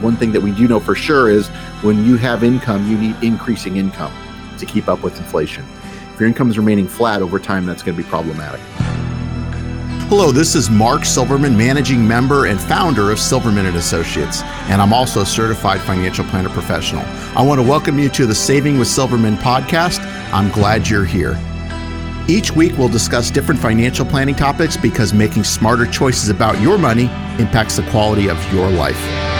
one thing that we do know for sure is when you have income, you need increasing income to keep up with inflation. If your income is remaining flat over time, that's going to be problematic. Hello, this is Mark Silverman, managing member and founder of Silverman and Associates, and I'm also a certified financial planner professional. I want to welcome you to the Saving with Silverman podcast. I'm glad you're here. Each week, we'll discuss different financial planning topics because making smarter choices about your money impacts the quality of your life.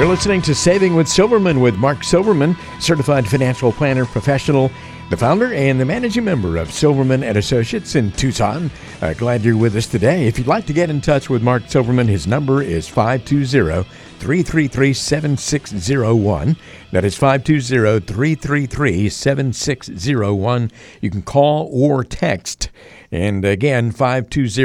You're listening to Saving with Silverman with Mark Silverman, certified financial planner professional, the founder and the managing member of Silverman and Associates in Tucson. Uh, glad you're with us today. If you'd like to get in touch with Mark Silverman, his number is 520 333 7601. That is 520 333 7601. You can call or text. And again, 520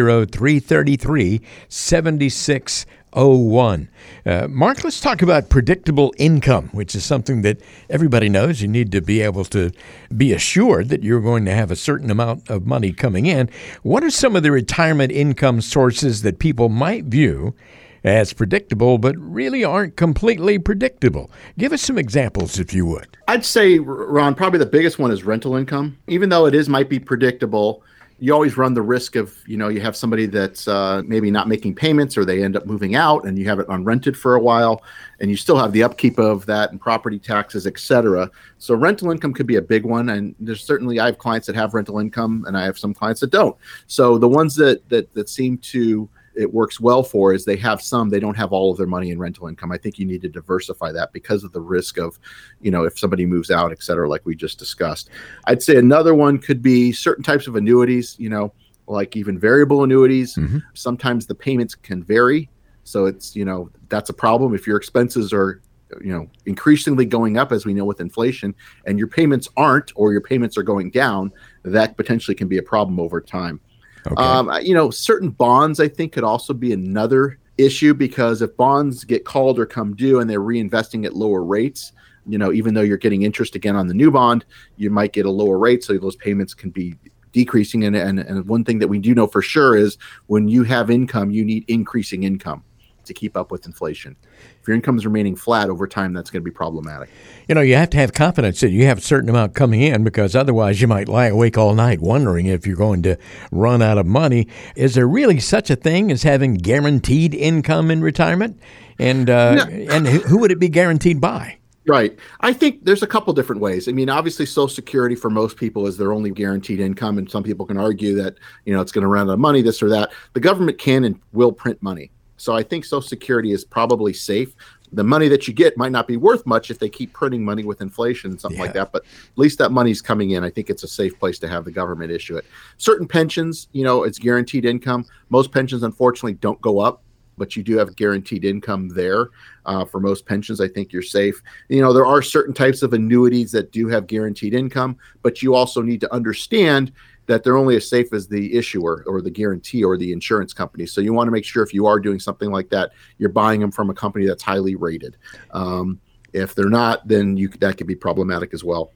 333 7601. Uh, Mark, let's talk about predictable income, which is something that everybody knows. You need to be able to be assured that you're going to have a certain amount of money coming in. What are some of the retirement income sources that people might view as predictable, but really aren't completely predictable. Give us some examples, if you would. I'd say, Ron, probably the biggest one is rental income. Even though it is might be predictable, you always run the risk of you know you have somebody that's uh, maybe not making payments or they end up moving out and you have it unrented for a while and you still have the upkeep of that and property taxes etc so rental income could be a big one and there's certainly i have clients that have rental income and i have some clients that don't. So the ones that that, that seem to it works well for is they have some they don't have all of their money in rental income. I think you need to diversify that because of the risk of you know if somebody moves out et cetera like we just discussed. I'd say another one could be certain types of annuities you know like even variable annuities. Mm-hmm. sometimes the payments can vary. So it's you know that's a problem. If your expenses are you know increasingly going up as we know with inflation and your payments aren't or your payments are going down that potentially can be a problem over time Okay. Um, you know, certain bonds I think could also be another issue because if bonds get called or come due and they're reinvesting at lower rates, you know, even though you're getting interest again on the new bond, you might get a lower rate, so those payments can be decreasing. And and, and one thing that we do know for sure is when you have income, you need increasing income to keep up with inflation. If your income is remaining flat over time, that's going to be problematic. You know, you have to have confidence that you have a certain amount coming in because otherwise you might lie awake all night wondering if you're going to run out of money. Is there really such a thing as having guaranteed income in retirement? And uh, no. and who would it be guaranteed by? Right. I think there's a couple different ways. I mean, obviously, Social Security for most people is their only guaranteed income, and some people can argue that you know it's going to run out of money, this or that. The government can and will print money. So I think Social Security is probably safe. The money that you get might not be worth much if they keep printing money with inflation and something yeah. like that, but at least that money's coming in. I think it's a safe place to have the government issue it. Certain pensions, you know, it's guaranteed income. Most pensions, unfortunately, don't go up but you do have guaranteed income there. Uh, for most pensions, I think you're safe. You know, there are certain types of annuities that do have guaranteed income, but you also need to understand that they're only as safe as the issuer or the guarantee or the insurance company. So you want to make sure if you are doing something like that, you're buying them from a company that's highly rated. Um, if they're not, then you that could be problematic as well.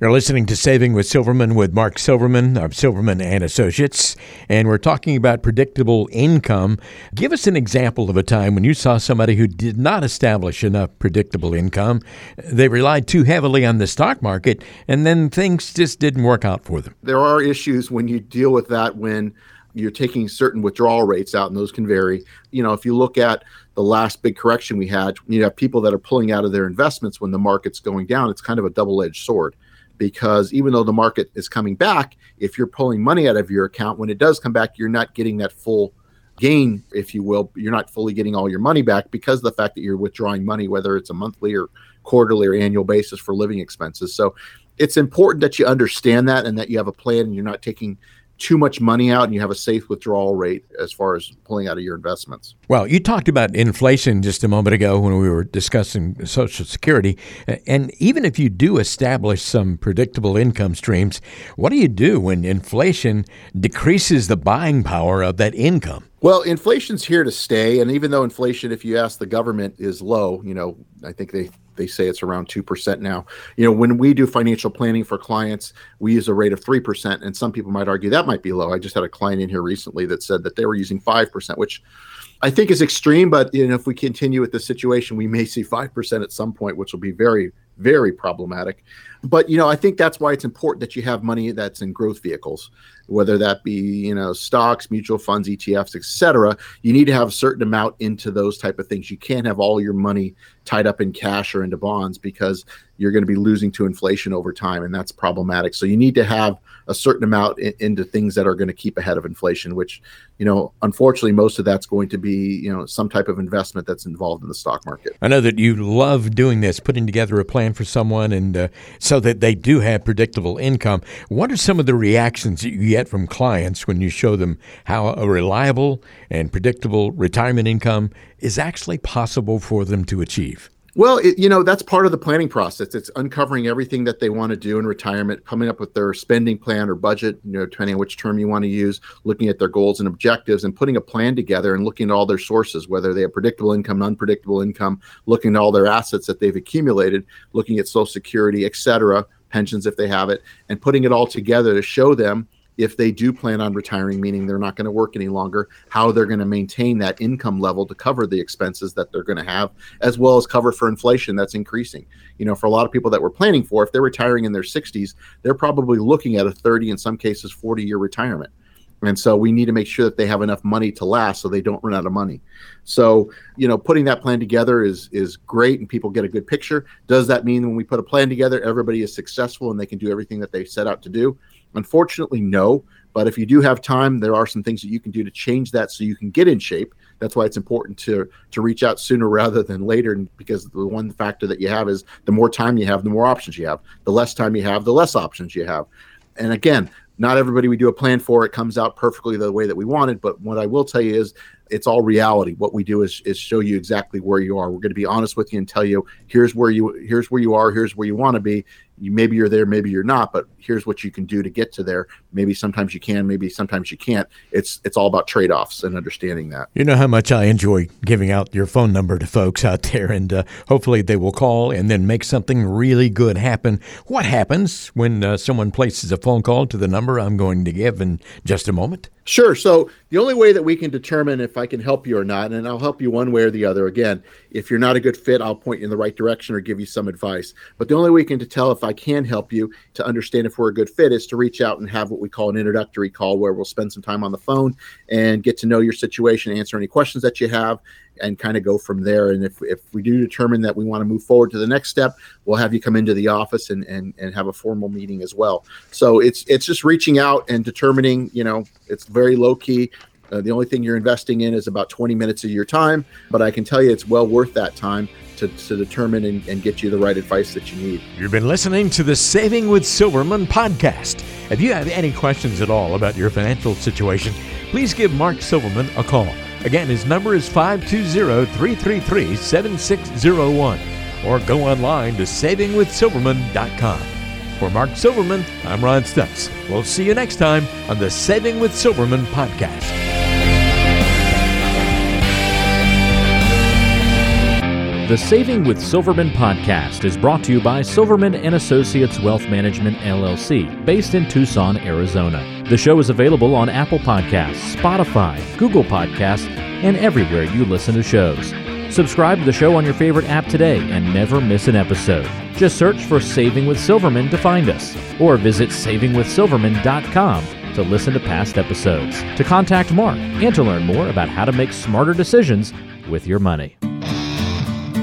You're listening to Saving with Silverman with Mark Silverman of Silverman and Associates, and we're talking about predictable income. Give us an example of a time when you saw somebody who did not establish enough predictable income. They relied too heavily on the stock market, and then things just didn't work out for them. There are issues when you deal with that when you're taking certain withdrawal rates out, and those can vary. You know, if you look at the last big correction we had, you have people that are pulling out of their investments when the market's going down. It's kind of a double edged sword because even though the market is coming back, if you're pulling money out of your account, when it does come back, you're not getting that full gain, if you will. You're not fully getting all your money back because of the fact that you're withdrawing money, whether it's a monthly or quarterly or annual basis for living expenses. So it's important that you understand that and that you have a plan and you're not taking too much money out and you have a safe withdrawal rate as far as pulling out of your investments. Well, you talked about inflation just a moment ago when we were discussing Social Security. And even if you do establish some predictable income streams, what do you do when inflation decreases the buying power of that income? Well, inflation's here to stay. And even though inflation, if you ask the government, is low, you know, I think they they say it's around 2% now. You know, when we do financial planning for clients, we use a rate of 3%. And some people might argue that might be low. I just had a client in here recently that said that they were using 5%, which I think is extreme. But you know, if we continue with the situation, we may see 5% at some point, which will be very, very problematic. But you know, I think that's why it's important that you have money that's in growth vehicles, whether that be you know stocks, mutual funds, ETFs, etc. You need to have a certain amount into those type of things. You can't have all your money tied up in cash or into bonds because you're going to be losing to inflation over time, and that's problematic. So you need to have a certain amount in, into things that are going to keep ahead of inflation, which you know, unfortunately, most of that's going to be you know some type of investment that's involved in the stock market. I know that you love doing this, putting together a plan for someone, and uh, so that they do have predictable income. What are some of the reactions that you get from clients when you show them how a reliable and predictable retirement income is actually possible for them to achieve? Well, it, you know, that's part of the planning process. It's uncovering everything that they want to do in retirement, coming up with their spending plan or budget, you know, depending on which term you want to use, looking at their goals and objectives and putting a plan together and looking at all their sources, whether they have predictable income, unpredictable income, looking at all their assets that they've accumulated, looking at social security, et cetera, pensions if they have it, and putting it all together to show them if they do plan on retiring, meaning they're not going to work any longer, how they're going to maintain that income level to cover the expenses that they're going to have, as well as cover for inflation that's increasing. You know, for a lot of people that we're planning for, if they're retiring in their 60s, they're probably looking at a 30, in some cases, 40 year retirement. And so we need to make sure that they have enough money to last so they don't run out of money. So, you know, putting that plan together is is great and people get a good picture. Does that mean when we put a plan together everybody is successful and they can do everything that they set out to do? Unfortunately, no. But if you do have time, there are some things that you can do to change that so you can get in shape. That's why it's important to to reach out sooner rather than later, because the one factor that you have is the more time you have, the more options you have. The less time you have, the less options you have. And again, not everybody we do a plan for it comes out perfectly the way that we wanted. But what I will tell you is it's all reality. What we do is is show you exactly where you are. We're going to be honest with you and tell you here's where you here's where you are, here's where you want to be, maybe you're there maybe you're not but here's what you can do to get to there. Maybe sometimes you can maybe sometimes you can't. It's it's all about trade-offs and understanding that. You know how much i enjoy giving out your phone number to folks out there and uh, hopefully they will call and then make something really good happen. What happens when uh, someone places a phone call to the number i'm going to give in just a moment Sure. So the only way that we can determine if I can help you or not, and I'll help you one way or the other. Again, if you're not a good fit, I'll point you in the right direction or give you some advice. But the only way we can tell if I can help you to understand if we're a good fit is to reach out and have what we call an introductory call, where we'll spend some time on the phone and get to know your situation, answer any questions that you have, and kind of go from there. And if, if we do determine that we want to move forward to the next step, we'll have you come into the office and, and, and have a formal meeting as well. So it's it's just reaching out and determining, you know, it's very low key. Uh, the only thing you're investing in is about 20 minutes of your time, but I can tell you it's well worth that time to, to determine and, and get you the right advice that you need. You've been listening to the Saving with Silverman podcast. If you have any questions at all about your financial situation, please give Mark Silverman a call. Again, his number is 520 333 7601 or go online to savingwithsilverman.com. For Mark Silverman, I'm Ron Stutz. We'll see you next time on the Saving with Silverman podcast. The Saving with Silverman podcast is brought to you by Silverman and Associates Wealth Management LLC, based in Tucson, Arizona. The show is available on Apple Podcasts, Spotify, Google Podcasts, and everywhere you listen to shows. Subscribe to the show on your favorite app today and never miss an episode. Just search for Saving with Silverman to find us, or visit savingwithsilverman.com to listen to past episodes, to contact Mark, and to learn more about how to make smarter decisions with your money.